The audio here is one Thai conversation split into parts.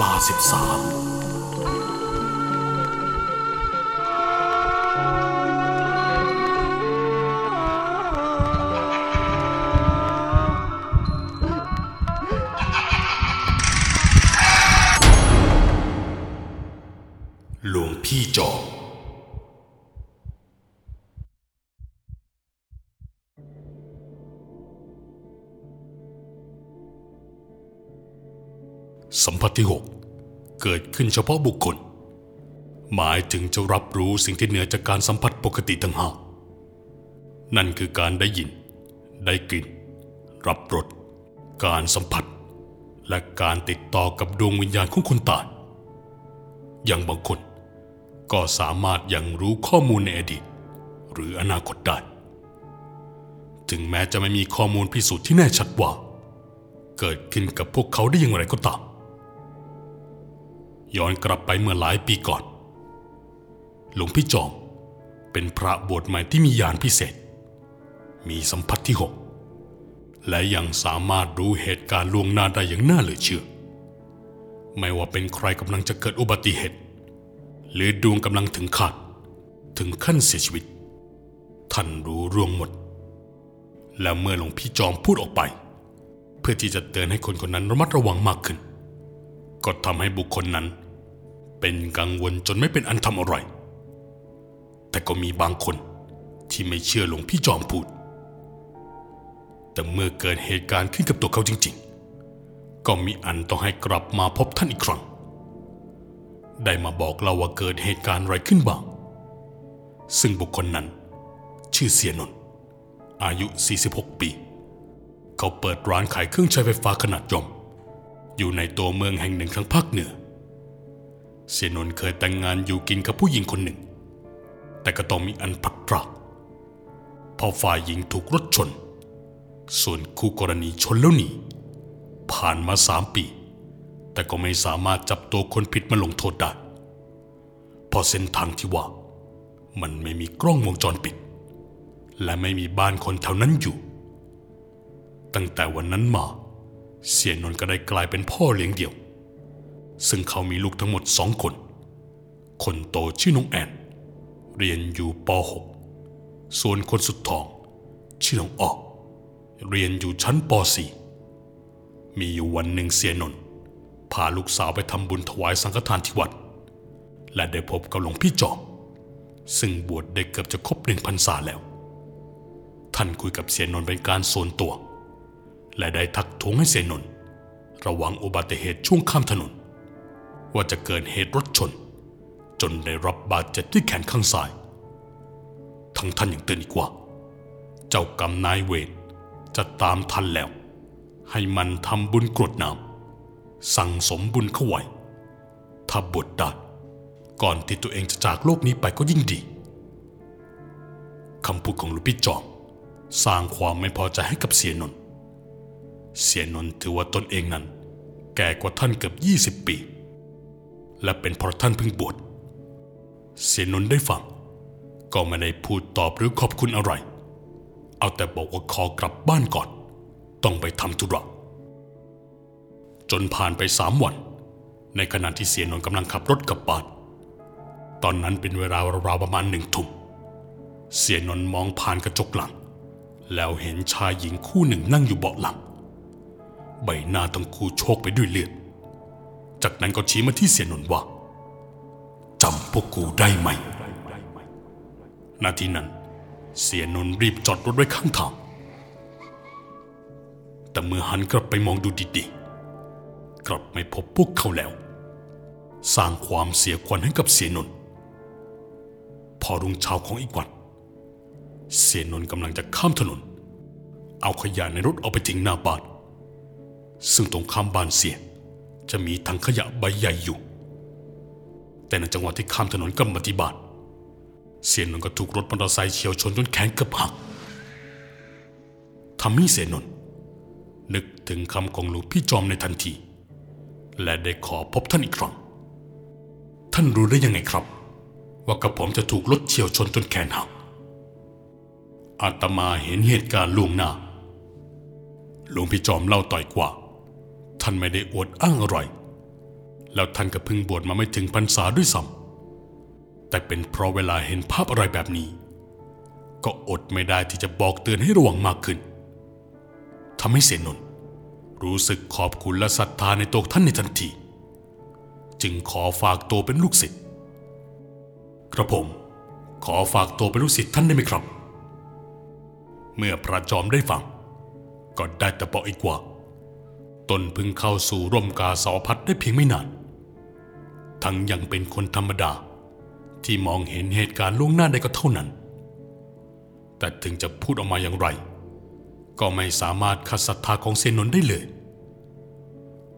ลาสิบสาม นเฉพาะบุคคล หมายถึงจะรับรู้สิ่งที่เหนือจากการสัมผัสปกติทั้งห้านั่นคือการได้ยิน ได้กลิ่น รับรส การสัมผัส และการติดต่อกับดวงวิญญาณของคนตาย อย่างบางคนก็สามารถยังรู้ข้อมูลในอดีต หรืออนาคตได้ ถึงแม้จะไม่มีข้อมูลพิสูจน์ที่แน่ชัดว่า เกิดขึ้นกับพวกเขาได้อย่างไรก็ตาม ย้อนกลับไปเมื่อหลายปีก่อน หลวงพี่จอมเป็นพระบวชใหม่ที่มีญาณพิเศษ มีสัมผัสที่หกและยังสามารถรู้เหตุการณ์ล่วงหน้าได้อย่างน่าเหลือเชื่อ ไม่ว่าเป็นใครกำลังจะเกิดอุบัติเหตุ หรือดวงกำลังถึงขาด ถึงขั้นเสียชีวิต ท่านรู้ร่วงหมด และเมื่อหลวงพี่จอมพูดออกไป เพื่อที่จะเตือนให้คนคนนั้นระมัดระวังมากขึ้น ก็ทำให้บุคคลนั้น เป็นกังวลจนไม่เป็นอันทำอะไร แต่ก็มีบางคนที่ไม่เชื่อหลวงพี่จอมพูด แต่เมื่อเกิดเหตุการณ์ขึ้นกับตัวเขาจริง ๆ ก็มีอันต้องให้กลับมาพบท่านอีกครั้ง ได้มาบอกเราว่าเกิดเหตุการณ์อะไรขึ้นบ้าง ซึ่งบุคคลนั้น ชื่อเสียนนท์อายุ 46 ปี เขาเปิดร้านขายเครื่องใช้ไฟฟ้าขนาดย่อม อยู่ในตัวเมืองแห่งหนึ่งทางภาคเหนือ เสียนนเคยแต่งงานอยู่กินกับผู้หญิงคนหนึ่ง แต่ก็ต้องมีอันพัดพรากพอฝ่ายหญิงถูกรถชน ส่วนคู่กรณีชนแล้วหนีผ่านมาสามปี แต่ก็ไม่สามารถจับตัวคนผิดมาลงโทษได้เพราะเส้นทางที่ว่า มันไม่มีกล้องวงจรปิด และไม่มีบ้านคนแถวนั้นอยู่ ตั้งแต่วันนั้นมา เสียนนท์ก็ได้กลายเป็นพ่อเลี้ยงเดี่ยว ซึ่งเขามีลูกทั้งหมดสองคน คนโตชื่อน้องแอน เรียนอยู่ป .6 ส่วนคนสุดท้อง ชื่อน้องออกเรียนอยู่ชั้นป .4 มีอยู่วันหนึ่งเสียนนท์พาลูกสาวไปทำบุญถวายสังฆทานที่วัด และได้พบกับหลวงพี่จอมซึ่งบวชได้เกือบจะครบหนึ่งพรรษาแล้ว ท่านคุยกับเสียนนท์เป็นการส่วนตัว และได้ทักท้วงให้เสียนนระวังอุบัติเหตุช่วงข้ามถนน ว่าจะเกิดเหตุรถชน จนได้รับบาดเจ็บที่แขนข้างซ้าย ทั้งท่านยังเตือนอีกว่า เจ้ากรรมนายเวรจะตามทันแล้ว ให้มันทำบุญกรวดน้ำสั่งสมบุญเข้าไว้ถ้าบวชได้ก่อนที่ตัวเองจะจากโลกนี้ไปก็ยิ่งดีคำพูดของหลุงพี่จอมสร้างความไม่พอใจให้กับเสียนนท์ เสียนนถือว่าตนเองนั้น แก่กว่าท่านเกือบ 20 ปี และเป็นเพราะท่านเพิ่งบวชเสียนนได้ฟัง ก็ไม่ได้พูดตอบหรือขอบคุณอะไร เอาแต่บอกว่าขอกลับบ้านก่อน ต้องไปทำธุระจนผ่านไปสามวัน ในขณะที่เสียนนกำลังขับรถกลับบ้าน ตอนนั้นเป็นเวลาราวๆประมาณหนึ่งทุ่มเสียนนมองผ่านกระจกหลัง แล้วเห็นชายหญิงคู่หนึ่งนั่งอยู่เบาะหลัง ใบหน้าทั้งคู่โชกไปด้วยเลือด จากนั้นก็ชี้มาที่เสียนนว่าจำพวกกูได้ไหม นาทีนั้น เสียนนรีบจอดรถไว้ข้างทาง แต่เมื่อหันกลับไปมองดูดีๆ กลับไม่พบพวกเขาแล้ว สร้างความเสียขวัญให้กับเสียนน พอรุ่งเช้าของอีกวัน เสียนนกำลังจะข้ามถนน เอาขยะในรถเอาไปทิ้งหน้าบ้าน ซึ่งตรงข้ามบ้านเสีย จะมีถังขยะใบใหญ่อยู่ แต่ในจังหวะที่ข้ามถนนกลับมาที่บ้านเสียนนท์ก็ถูกรถมอเตอร์ไซค์เฉียวชนจนแขนเกือบหักทำให้เสียนนท์นึกถึงคำของหลวงพี่จอมในทันที และได้ขอพบท่านอีกครั้ง ท่านรู้ได้ยังไงครับ ว่ากระผมจะถูกรถเฉียวชนจนแขนหักอาตมาเห็นเหตุการณ์ล่วงหน้าหลวงพี่จอมเล่าต่อยกว่า ท่านไม่ได้อวดอ้างอะไร แล้วท่านก็เพิ่งบวชมาไม่ถึงพรรษาด้วยซ้ำแต่เป็นเพราะเวลาเห็นภาพอะไรแบบนี้ ก็อดไม่ได้ที่จะบอกเตือนให้ระวังมากขึ้นทำให้เสนนนรู้สึกขอบคุณและศรัทธาในตัวท่านในทันที จึงขอฝากตัวเป็นลูกศิษย์กระผมขอฝากตัวเป็นลูกศิษย์ท่านได้ไหมครับ เมื่อพระจอมได้ฟัง ก็ได้แต่บอกอีกว่า ตนเพิ่งเข้าสู่ร่มกาสาวพัดได้เพียงไม่นาน ทั้งยังเป็นคนธรรมดา ที่มองเห็นเหตุการณ์ล่วงหน้าได้ก็เท่านั้น แต่ถึงจะพูดออกมาอย่างไร ก็ไม่สามารถขัดศรัทธาของเซนนได้เลย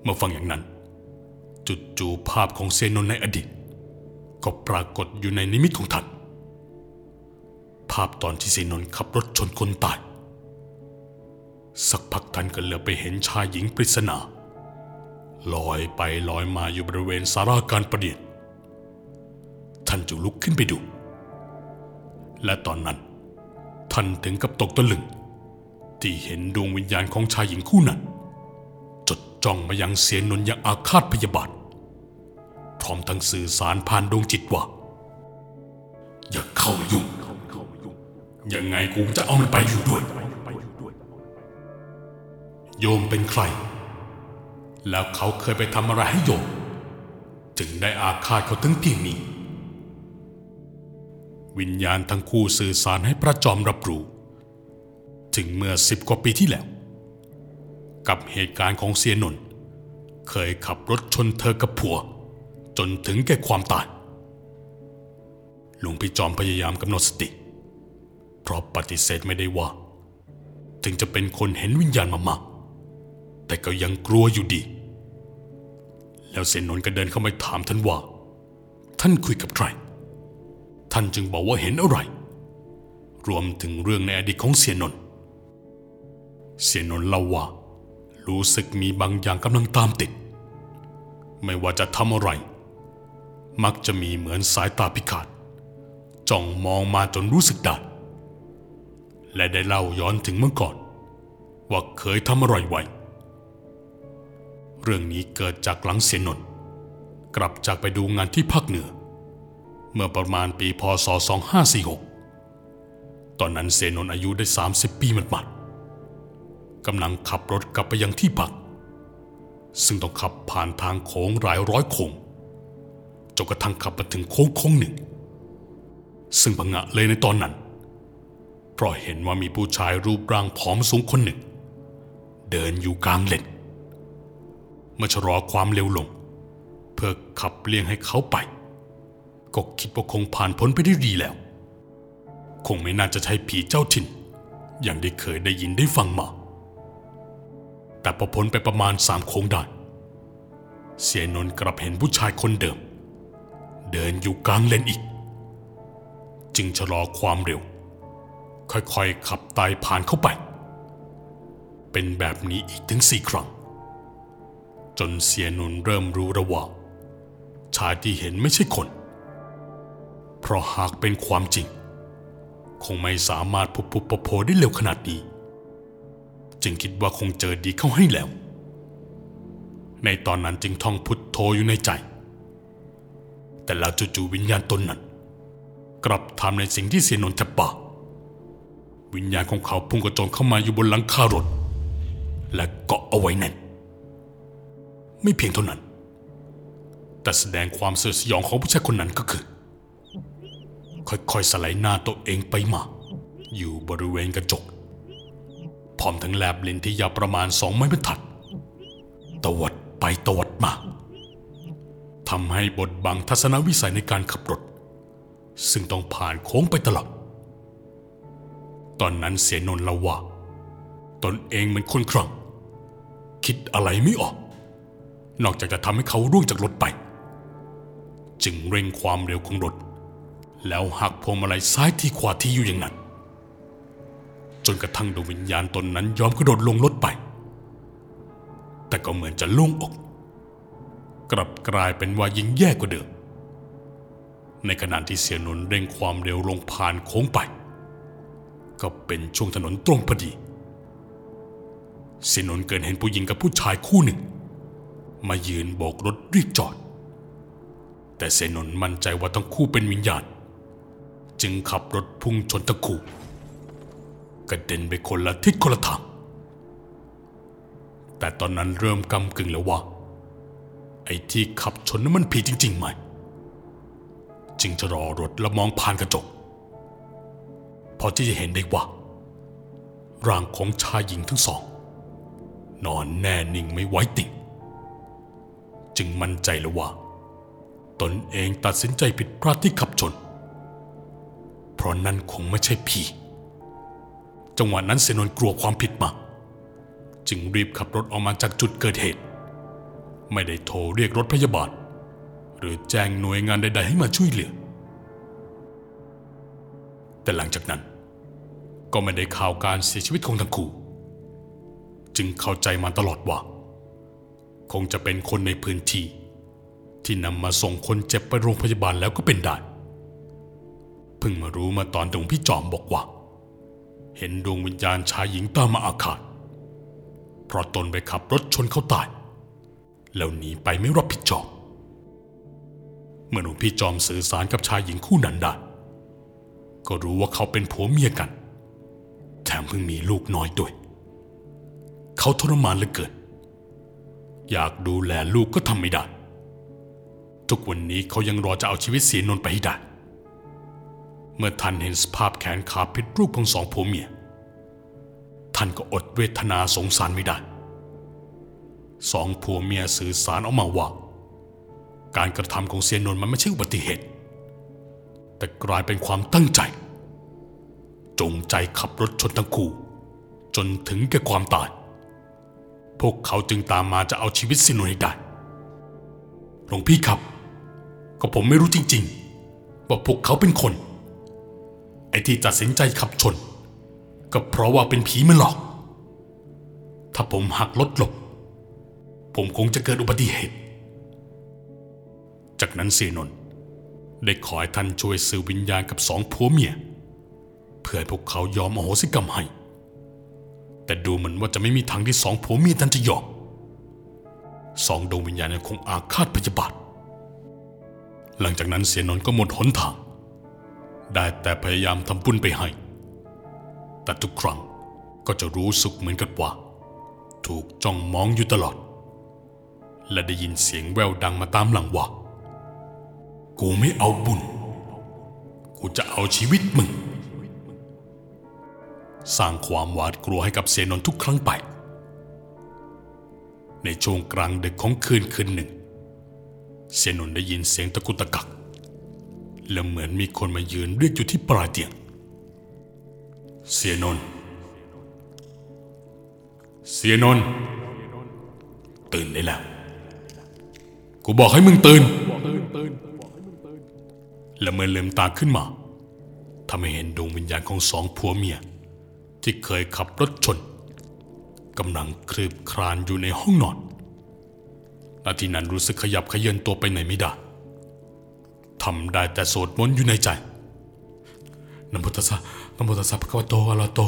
เมื่อฟังอย่างนั้น จุดจูภาพของเซนนในอดีต ก็ปรากฏอยู่ในนิมิตของท่านภาพตอนที่เซนนขับรถชนคนตาย สักพักท่านก็เหลือไปเห็นชายหญิงปริศนา ลอยไปลอยมาอยู่บริเวณสาราการประเดียนท่านจึงลุกขึ้นไปดู และตอนนั้น ท่านถึงกับตกตะลึง ที่เห็นดวงวิญญาณของชายหญิงคู่นั้น จดจ้องมายังเสียนนอย่างอาฆาตพยาบาทพร้อมทั้งสื่อสารผ่านดวงจิตว่า อย่าเข้ามายุ่งยังไงกูจะเอามันไปอยู่ด้วย โยมเป็นใคร แล้วเขาเคยไปทำอะไรให้โยม จึงได้อาฆาตเขาถึงเพียงนี้ วิญญาณทั้งคู่สื่อสารให้พระจอมรับรู้ ถึงเมื่อสิบกว่าปีที่แล้ว กับเหตุการณ์ของเสียนนเคยขับรถชนเธอกับผัว จนถึงแก่ความตายหลวงพี่จอมพยายามกำหนดสติ เพราะปฏิเสธไม่ได้ว่า ถึงจะเป็นคนเห็นวิญญาณมามาก แต่ก็ยังกลัวอยู่ดี แล้วเสนนน์ก็เดินเข้ามาถามท่านว่า ท่านคุยกับใคร ท่านจึงบอกว่าเห็นอะไร รวมถึงเรื่องในอดีตของเสียนนท์เสียนนท์เล่าว่า รู้สึกมีบางอย่างกำลังตามติด ไม่ว่าจะทำอะไร มักจะมีเหมือนสายตาพิฆาตจ้องมองมาจนรู้สึกได้และได้เล่าย้อนถึงเมื่อก่อน ว่าเคยทำอะไรไว้ เรื่องนี้เกิดจากหลังเสียนนกลับจากไปดูงานที่ภาคเหนือ เมื่อประมาณปีพศ 2546 ตอนนั้นเสนนอายุได้ 30 ปีมัดๆกำลังขับรถกลับไปยังที่พัก ซึ่งต้องขับผ่านทางโค้งหลายร้อยโค้งจนกระทั่งขับมาถึงโค้งโค้งหนึ่ง ซึ่งพังะเลยในตอนนั้น เพราะเห็นว่ามีผู้ชายรูปร่างผอมสูงคนหนึ่ง เดินอยู่กลางเลน เมื่อชะลอความเร็วลง เพื่อขับเลี่ยงให้เขาไป ก็คิดว่าคงผ่านพ้นไปได้ดีแล้ว คงไม่น่าจะใช่ผีเจ้าถิ่น อย่างได้เคยได้ยินได้ฟังมา แต่พอพ้นไปประมาณสามโค้งได้เสียนน์กลับเห็นผู้ชายคนเดิม เดินอยู่กลางเลนอีก จึงชะลอความเร็ว ค่อยๆขับไต่ผ่านเข้าไป เป็นแบบนี้อีกถึงสี่ครั้ง จนเสียนุนเริ่มรู้ระว่า ชายที่เห็นไม่ใช่คน เพราะหากเป็นความจริง คงไม่สามารถพุบพุบโผล่ได้เร็วขนาดนี้ จึงคิดว่าคงเจอดีเข้าให้แล้ว ในตอนนั้นจึงท่องพุทโธอยู่ในใจ แต่แล้วจู่ๆวิญญาณตนนั้น กลับทำในสิ่งที่เสียนนท์แทบาวิญญาณของเขาพุ่งกระโจนเข้ามาอยู่บนหลังคารถ และเกาะเอาไว้แน่น ไม่เพียงเท่านั้น แต่แสดงความเสื่อสยองของผู้ชายคนนั้นก็คือ ค่อยๆสไลด์หน้าตัวเองไปมา อยู่บริเวณกระจก พร้อมทั้งแลบเลนที่ยาวประมาณสองไม้บรรทัด ตวัดไปตวัดมาทำให้บดบังทัศนวิสัยในการขับรถ ซึ่งต้องผ่านโค้งไปตลอดตอนนั้นเสียนนล่าว่า ตนเองเหมือนคนครั่งคิดอะไรไม่ออก นอกจากจะทำให้เขาร่วงจากรถไป จึงเร่งความเร็วของรถ แล้วหักพวงมาลัยซ้ายที่ขวาที่อยู่อย่างนั้น จนกระทั่งดวงวิญญาณตนนั้นยอมกระโดดลงรถไป แต่ก็เหมือนจะโล่งอก กลับกลายเป็นว่ายิ่งแย่กว่าเดิม ในขณะที่เสียนน์เร่งความเร็วลงผ่านโค้งไป ก็เป็นช่วงถนนตรงพอดีเสียนน์เกิดเห็นผู้หญิงกับผู้ชายคู่หนึ่ง มายืนโบกรถเรียกจอด แต่เซนนท์มั่นใจว่าทั้งคู่เป็นวิญญาณ จึงขับรถพุ่งชนทั้งคู่กระเด็นไปคนละทิศคนละทาง แต่ตอนนั้นเริ่มกำกึ่งแล้วว่า ไอ้ที่ขับชนนั้นมันผีจริง ๆ ไหม จึงจะรอรถแล้วมองผ่านกระจก พอที่จะเห็นได้ว่า ร่างของชายหญิงทั้งสอง นอนแน่นิ่งไม่ไหวติ่ง จึงมั่นใจแล้วว่า ตนเองตัดสินใจผิดพลาดที่ขับชน เพราะนั่นคงไม่ใช่ผีจังหวะนั้นเซนนกลัวความผิดมากจึงรีบขับรถออกมาจากจุดเกิดเหตุ ไม่ได้โทรเรียกรถพยาบาล หรือแจ้งหน่วยงานใด ๆ ให้มาช่วยเหลือ แต่หลังจากนั้น ก็ไม่ได้ข่าวการเสียชีวิตของทั้งคู่ จึงเข้าใจมาตลอดว่า คงจะเป็นคนในพื้นที่ ที่นำมาส่งคนเจ็บไปโรงพยาบาลแล้วก็เป็นได้เพิ่งมารู้มาตอนหลวงพี่จอมบอกว่า เห็นดวงวิญญาณชายหญิงตามมาอาฆาตเพราะตนไปขับรถชนเขาตาย แล้วหนีไปไม่รับผิดชอบเมื่อหลวงพี่จอมสื่อสารกับชายหญิงคู่นั้นได้ก็รู้ว่าเขาเป็นผัวเมียกัน แถมเพิ่งมีลูกน้อยด้วย เขาทรมานเหลือเกิน อยากดูแลลูกก็ทำไม่ได้ ทุกวันนี้เขายังรอจะเอาชีวิตเสียนนไปให้ได้ เมื่อท่านเห็นสภาพแขนขาผิดรูปของสองผัวเมีย ท่านก็อดเวทนาสงสารไม่ได้ สองผัวเมียสื่อสารออกมาว่า การกระทำของเสียนนมันไม่ใช่อุบัติเหตุ แต่กลายเป็นความตั้งใจ จงใจขับรถชนทั้งคู่ จนถึงแก่ความตาย พวกเขาจึงตามมาจะเอาชีวิตสีนนท์ให้ได้หลวงพี่ครับ ก็ผมไม่รู้จริง ๆ ว่าพวกเขาเป็นคน ไอ้ที่ตัดสินใจขับชน ก็เพราะว่าเป็นผีมันหลอก ถ้าผมหักรถหลบ ผมคงจะเกิดอุบัติเหตุ จากนั้นเสียนนท์ได้ขอให้ท่านช่วยสื่อวิญญาณกับสองผัวเมีย เพื่อให้พวกเขายอมอโหสิกรรมให้ แต่ดูเหมือนว่าจะไม่มีทางที่สองผัวเมียท่านจะยอมสองดวงวิญญาณยังคงอาฆาตพยาบาท หลังจากนั้นเสียนนก็หมดหนทาง ได้แต่พยายามทำบุญไปให้ แต่ทุกครั้งก็จะรู้สึกเหมือนกับว่า ถูกจ้องมองอยู่ตลอด และได้ยินเสียงแววดังมาตามหลังว่า กูไม่เอาบุญ กูจะเอาชีวิตมึง สร้างความหวาดกลัวให้กับเสนนท์ทุกครั้งไป ในช่วงกลางดึกของคืนคืนหนึ่ง เสนนได้ยินเสียงตะกุตะกัก และเหมือนมีคนมายืนเรียกอยู่ที่ปลายเตียง เสนนเสนนตื่นได้แล้ว กูบอกให้มึงตื่น และเมื่อลืมตาขึ้นมาทำให้เห็นดวงวิญญาณของสองผัวเมีย ที่เคยขับรถชนกำลังคลืบคลานอยู่ในห้องนอนนาทีนั้นรู้สึกขยับเขยือนตัวไปไหนไม่ได้ทำได้แต่โสดมนอยู่ในใจนโมตัสสะนโมตัสสะภะคะวะโตอะระหโต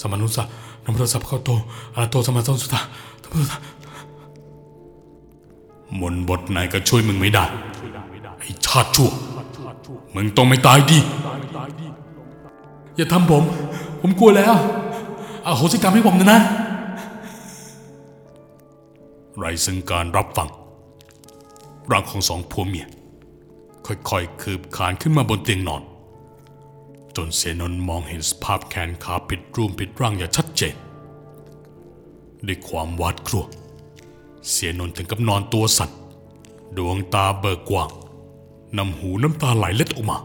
สมานุสสะนโมตัสสะภะคะวโตอะระหโตสมาสัมพุทธัสสะนโมตัสสะมนบทไหนก็ช่วยมึงไม่ได้ไอ้ชาติชั่วมึงต้องไม่ตายดีอย่าทำผม ผมกลัวแล้วอาโหสิกรรมให้ผมนะนะไรซึ่งการรับฟังร่างของสองผัวเมีย ค่อยๆ คืบคานขึ้นมาบนเตียงนอน จนเสนนมองเห็นสภาพแขนขาผิดรูปผิดร่างอย่างชัดเจนด้วยความหวาดกลัว เสียนนถึงกับนอนตัวสั่นดวงตาเบิกกว้างน้ำหูน้ำตาไหลเล็ดออกมา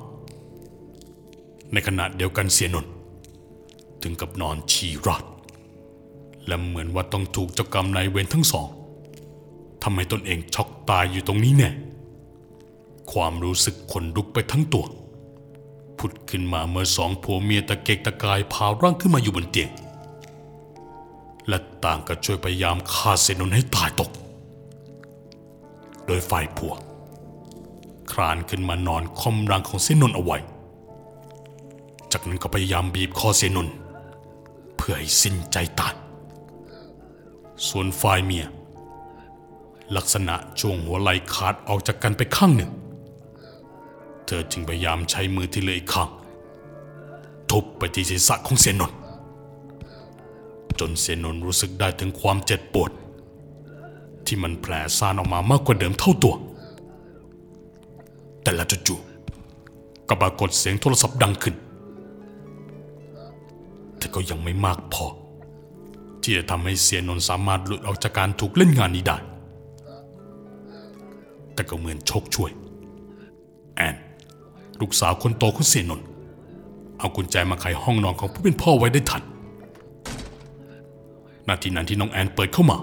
ในขณะเดียวกันเสียนนท์ ถึงกับนอนฉี่ราดและเหมือนว่าต้องถูกเจ้ากรรมนายเวรทั้งสองทำให้ตนเองช็อกตายอยู่ตรงนี้แน่ความรู้สึกขนลุกไปทั้งตัว ผุดขึ้นมาเมื่อสองผัวเมียตะเกกตะกายพาร่างขึ้นมาอยู่บนเตียง และต่างก็ช่วยพยายามฆ่าเซนนให้ตายตก โดยฝ่ายผัว คลานขึ้นมานอนคอมรังของเซนนเอาไว้ จากนั้นก็พยายามบีบคอเซนน เพื่อให้สิ้นใจตายส่วนฝ่ายเมีย ลักษณะช่วงหัวไหล่ขาดออกจากกันไปข้างหนึ่ง เธอจึงพยายามใช้มือที่เหลืออีกข้าง ทุบไปที่ศีรษะของเสียนนจนเสียนนรู้สึกได้ถึงความเจ็บปวด ที่มันแผลซ่านออกมามากกว่าเดิมเท่าตัว แต่ละจู่ๆก็ปรากฏเสียงโทรศัพท์ดังขึ้น แต่ก็ยังไม่มากพอ ที่จะทำให้เสียนนสามารถหลุดออกจากการถูกเล่นงานนี้ได้ แต่ก็เหมือนโชคช่วย แอนลูกสาวคนโตของเสียนนเอากุญแจมาไขห้องนอนของผู้เป็นพ่อไว้ได้ทันนาทีนั้นที่น้องแอนเปิดเข้ามา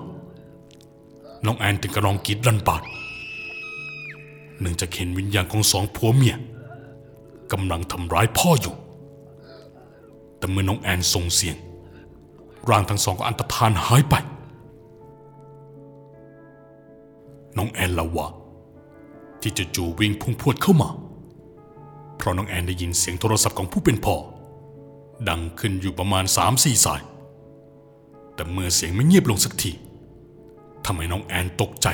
น้องแอนถึงกระรองกรีดรันปาดเนื่องจากเห็นวิญญาณของสองผัวเมียกำลังทำร้ายพ่ออยู่ แต่เมื่อน้องแอนส่งเสียง ร่างทั้งสองก็อันตรธานหายไป น้องแอนละว่าที่จะจู่วิ่งพุ่งพวดเข้ามา เพราะน้องแอนได้ยินเสียงโทรศัพท์ของผู้เป็นพ่อ ดังขึ้นอยู่ประมาณสามสี่สาย แต่เมื่อเสียงไม่เงียบลงสักทีทำให้น้องแอนตกใจ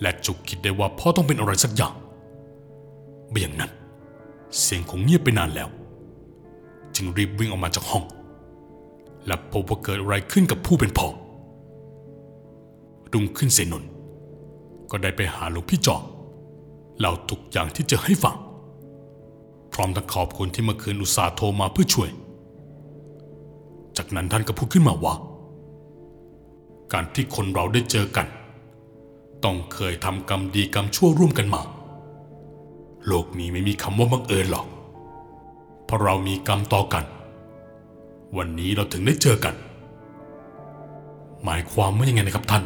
และจุกคิดได้ว่าพ่อต้องเป็นอะไรสักอย่างไม่อย่างนั้น เสียงคงเงียบไปนานแล้ว จึงรีบวิ่งออกมาจากห้อง และพบว่าเกิดอะไรขึ้นกับผู้เป็นพ่อรุ่งขึ้นเสนน์ก็ได้ไปหาหลวงพี่จอมเล่าทุกอย่างที่เจอให้ฟัง พร้อมทั้งขอบคุณที่เมื่อคืนอุตส่าห์โทรมาเพื่อช่วย จากนั้นท่านก็พูดขึ้นมาว่า การที่คนเราได้เจอกัน ต้องเคยทำกรรมดีกรรมชั่วร่วมกันมา โลกนี้ไม่มีคำว่าบังเอิญหรอก เพราะเรามีกรรมต่อกัน วันนี้เราถึงได้เจอกัน หมายความว่ายังไงนะครับท่าน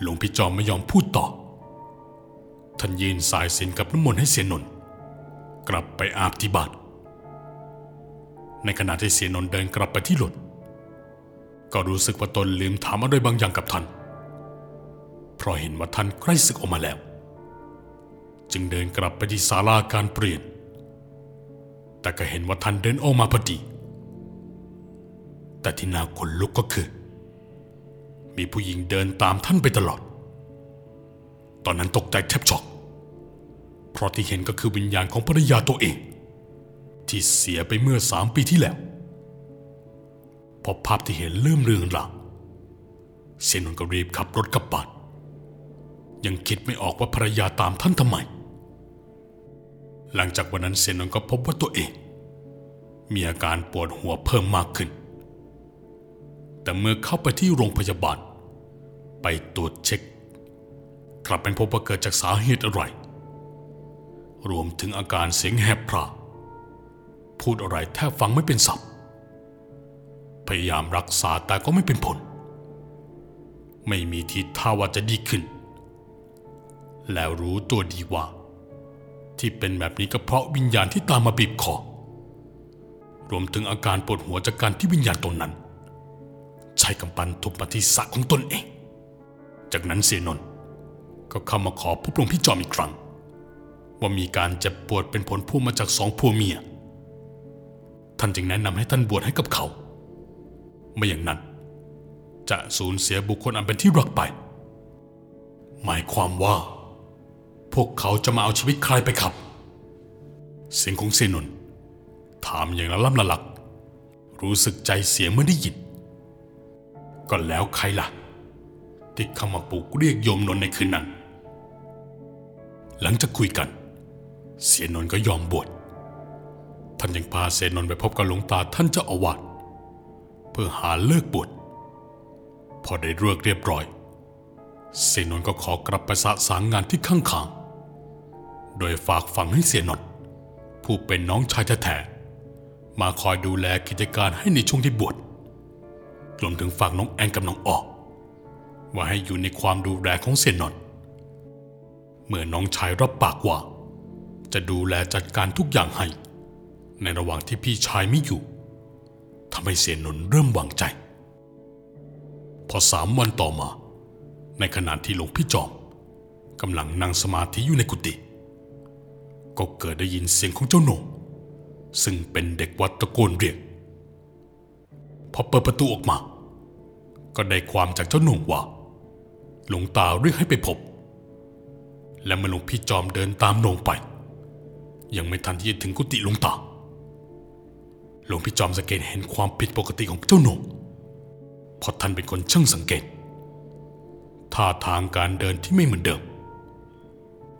หลวงพี่จอมไม่ยอมพูดต่อ ท่านยืนสายสินกับน้ำมนต์ให้เสียนนท์กลับไปอาบที่บานในขณะที่เสียนนท์เดินกลับไปที่รถก็รู้สึกว่าตนลืมถามอะไรบางอย่างกับท่าน เพราะเห็นว่าท่านใกล้ศึกออกมาแล้ว จึงเดินกลับไปที่ศาลาการเปลี่ยน แต่ก็เห็นว่าท่านเดินออกมาพอดี แต่ที่น่าขนลุกก็คือ มีผู้หญิงเดินตามท่านไปตลอด ตอนนั้นตกใจแทบช็อก เพราะที่เห็นก็คือวิญญาณของภรรยาตัวเอง ที่เสียไปเมื่อสามปีที่แล้ว พอภาพที่เห็นเริ่มเรืองรางเซนนก็รีบขับรถกลับบ้านยังคิดไม่ออกว่าภรรยาตามท่านทำไม หลังจากวันนั้นเซยนนท์ก็พบว่าตัวเอง มีอาการปวดหัวเพิ่มมากขึ้น แต่เมื่อเข้าไปที่โรงพยาบาล ไปตรวจเช็ค กลับเป็นพบว่าเกิดจากสาเหตุอะไร รวมถึงอาการเสียงแหบพร่าพูดอะไรแทบฟังไม่เป็นสับพยายามรักษาแต่ก็ไม่เป็นผล ไม่มีทีท่าว่าจะดีขึ้น แล้วรู้ตัวดีว่า ที่เป็นแบบนี้ก็เพราะวิญญาณที่ตามมาบีบคอ รวมถึงอาการปวดหัวจากการที่วิญญาณตนนั้น ใช้กำปั้นทุบมาที่สะของตนเอง จากนั้นเสียนน์ก็เข้ามาขอพบหลวงพี่จอมอีกครั้ง ว่ามีการเจ็บปวดเป็นผลพูมาจากสองผัวเมีย ท่านจึงแนะนำให้ท่านบวชให้กับเขา ไม่อย่างนั้น จะสูญเสียบุคคลอันเป็นที่รักไป หมายความว่า พวกเขาจะมาเอาชีวิตใครไปครับ เสียงของเซนน์ถามอย่างละล่ำละหลัก รู้สึกใจเสียเมื่อได้ยินก็แล้วใครล่ะ ที่เข้ามาปลุกเรียกโยมนนท์ในคืนนั้น หลังจากคุยกัน เสียนนท์ก็ยอมบวชท่านยังพาเสนนท์ไปพบกับหลวงตาท่านเจ้าอาวาสเพื่อหาเลิกบวชพอได้เลิกเรียบร้อย เสนนท์ก็ขอกลับไปสะสางงานที่ข้างขาง โดยฝากฝังให้เสียนนท์ผู้เป็นน้องชายแท้ๆมาคอยดูแลกิจการให้ในช่วงที่บวชรวมถึงฝากน้องแอนกับน้องออก ว่าให้อยู่ในความดูแลของเสียนนท์เมื่อน้องชายรับปากว่า จะดูแลจัดการทุกอย่างให้ ในระหว่างที่พี่ชายไม่อยู่ทำให้เสียนนท์เริ่มวางใจ พอสามวันต่อมา ในขณะที่หลวงพี่จอมกำลังนั่งสมาธิอยู่ในกุฏิ ก็เกิดได้ยินเสียงของเจ้าโหน่งซึ่งเป็นเด็กวัดตะโกนเรียก พอเปิดประตูออกมา ก็ได้ความจากเจ้าหน่งว่า หลวงตาเรียกให้ไปพบ และเมื่อหลวงพี่จอมเดินตามหนงไป ยังไม่ทันที่จะถึงกุฏิหลวงตา หลวงพี่จอมสังเกตเห็นความผิดปกติของเจ้าหนงเพราะท่านเป็นคนช่างสังเกตท่าทางการเดินที่ไม่เหมือนเดิม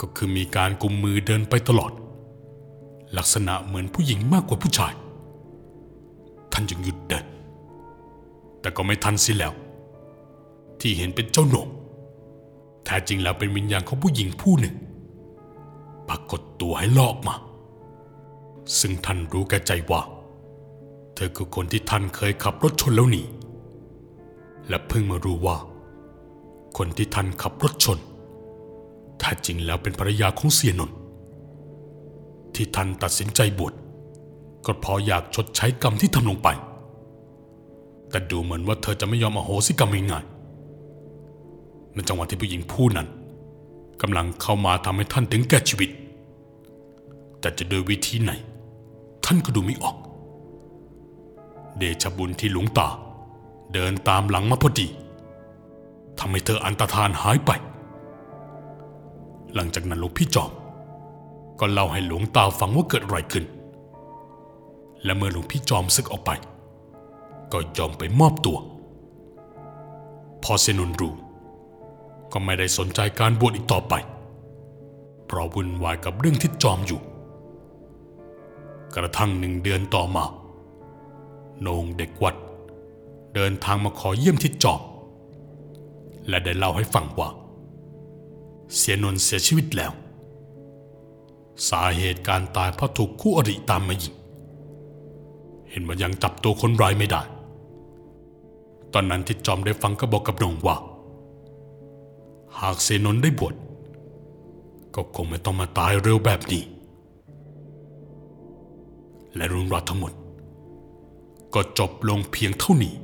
ก็คือมีการกุมมือเดินไปตลอด ลักษณะเหมือนผู้หญิงมากกว่าผู้ชาย ท่านจึงหยุดเดิน แต่ก็ไม่ทันสิแล้ว ที่เห็นเป็นเจ้าหนงแท้จริงแล้วเป็นวิญญาณของผู้หญิงผู้หนึ่ง ปรากฏตัวให้ลอกมา ซึ่งท่านรู้แก่ใจว่า เธอคือคนที่ท่านเคยขับรถชนแล้วหนีและเพิ่งมารู้ว่า คนที่ท่านขับรถชน แท้จริงแล้วเป็นภรรยาของเสียนนท์ที่ท่านตัดสินใจบวชก็เพราะอยากชดใช้กรรมที่ทำลงไป แต่ดูเหมือนว่าเธอจะไม่ยอมอโหสิกรรมง่ายๆในจังหวะที่ผู้หญิงผู้นั้นกำลังเข้ามาทำให้ท่านถึงแก่ชีวิต แต่จะโดยวิธีไหน ท่านก็ดูไม่ออก เดชบุญที่หลวงตา เดินตามหลังมาพอดีทำให้เธออันตรธานหายไป หลังจากนั้นหลวงพี่จอมก็เล่าให้หลวงตาฟังว่าเกิดอะไรขึ้น และเมื่อหลวงพี่จอมศึกออกไป ก็ยอมไปมอบตัว พอเซนุนรู้ก็ไม่ได้สนใจการบวชอีกต่อไป เพราะวุ่นวายกับเรื่องที่จอมอยู่ กระทั่งหนึ่งเดือนต่อมา โนงเด็กวัด เดินทางมาขอเยี่ยมทิดจอม และได้เล่าให้ฟังว่า เสียนนท์เสียชีวิตแล้ว สาเหตุการตายเพราะถูกคู่อริตามมายิง เห็นว่ายังจับตัวคนร้ายไม่ได้ ตอนนั้นทิดจอมได้ฟังก็บอกกับโหนงว่า หากเสยนนท์ได้บวชก็คงไม่ต้องมาตายเร็วแบบนี้ และเรื่องราวทั้งหมด ก็จบลงเพียงเท่านี้